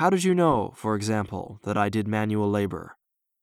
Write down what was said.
How did you know, for example, that I did manual labor?